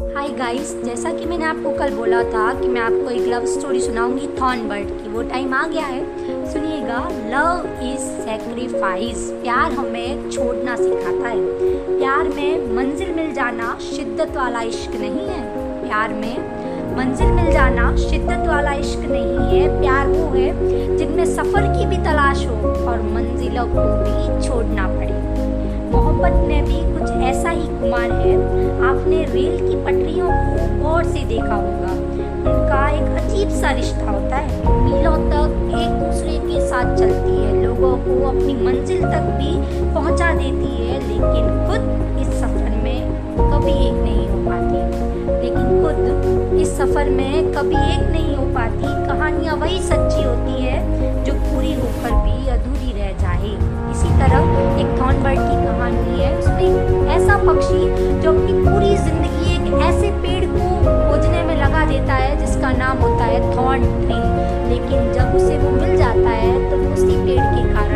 Hi guys जैसा कि मैंने आपको कल बोला था कि मैं आपको एक लव स्टोरी सुनाऊँगी थॉर्न बर्ड की। वो टाइम आ गया है। सुनिएगा लव इज़ सेक्रीफाइस प्यार हमें छोड़ना सिखाता है। प्यार में मंजिल मिल जाना शिद्दत वाला इश्क नहीं है। प्यार में मंजिल मिल जाना शिद्दत वाला इश्क नहीं है। प्यार वो है जिनमें सफ़र की भी तलाश हो और मंजिलों को भी छोड़ना पड़े। मोहब्बत में भी कुछ ऐसा ही कुमार है। आपने रेल की पटरियों को गौर से देखा होगा। उनका एक अजीब सा रिश्ता होता है। मीलों तक एक दूसरे के साथ चलती है। लोगों को अपनी मंजिल तक भी पहुँचा देती है, लेकिन खुद इस सफ़र में कभी एक नहीं हो पाती। लेकिन खुद इस सफ़र में कभी एक नहीं हो पाती। कहानियाँ वही सच्ची तरह एक थॉर्न बर्ड की कहानी है। उसमें एक ऐसा पक्षी जो अपनी पूरी ज़िंदगी एक ऐसे पेड़ को खोजने में लगा देता है, जिसका नाम होता है थॉर्न ट्री। लेकिन जब उसे वो मिल जाता है तो उसी पेड़ के कारण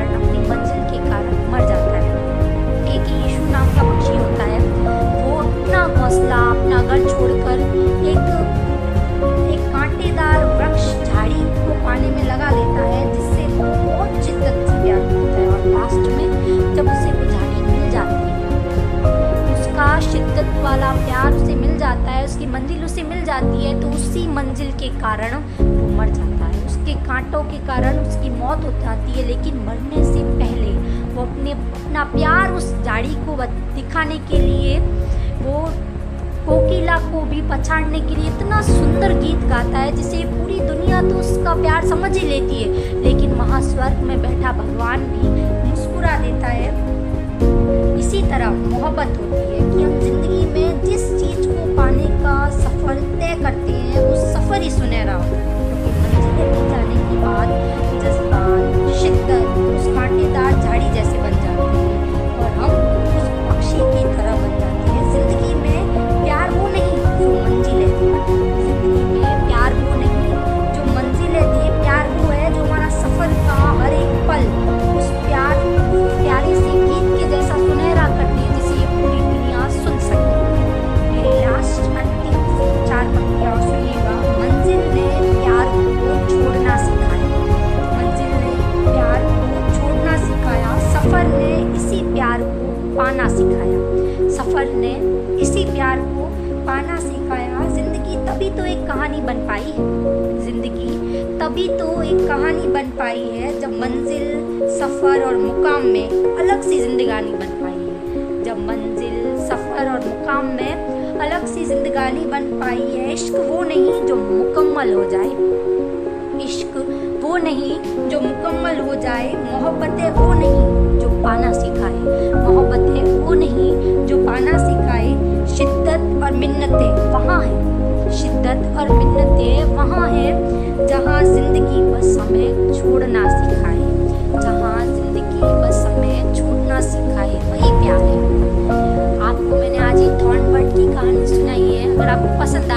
जाती है तो उसी मंजिल के कारण वो मर जाता है। उसके कांटों के कारण उसकी मौत हो जाती है, लेकिन मरने से पहले वो अपने, अपना प्यार उस झाड़ी को दिखाने के लिए, वो कोकिला को भी पछाड़ने के लिए इतना सुंदर गीत गाता है जिसे पूरी दुनिया तो उसका प्यार समझ ही लेती है। लेकिन महास्वर्ग में बैठा भगवान भी मुस्कुरा देता है। इसी तरह मोहब्बत होती है कि हम ज़िंदगी में जिस चीज़ को पाने का सफ़र सिखाया। सफ़र ने इसी प्यार को पाना सिखाया। ज़िंदगी तभी तो एक कहानी बन पाई है। ज़िंदगी तभी तो एक कहानी बन पाई है जब मंजिल, सफ़र और मुकाम में अलग सी जिंदगानी बन पाई है। जब मंजिल, सफ़र और मुकाम में अलग सी जिंदगानी बन पाई है, इश्क वो नहीं जो मुकम्मल हो जाए। इश्क वो नहीं जो मुकम्मल हो जाए, मोहब्बतें वो नहीं जो पाना सिखाए। वहाँ है। शिद्दत और मिन्नतें वहाँ है जहाँ ज़िंदगी बस हमें छोड़ना सिखाए जहाँ ज़िंदगी बस हमें छोड़ना सिखाए वही प्यार है। आपको मैंने आज ही थॉर्न बर्ड की कहानी सुनाई है। अगर आपको पसंद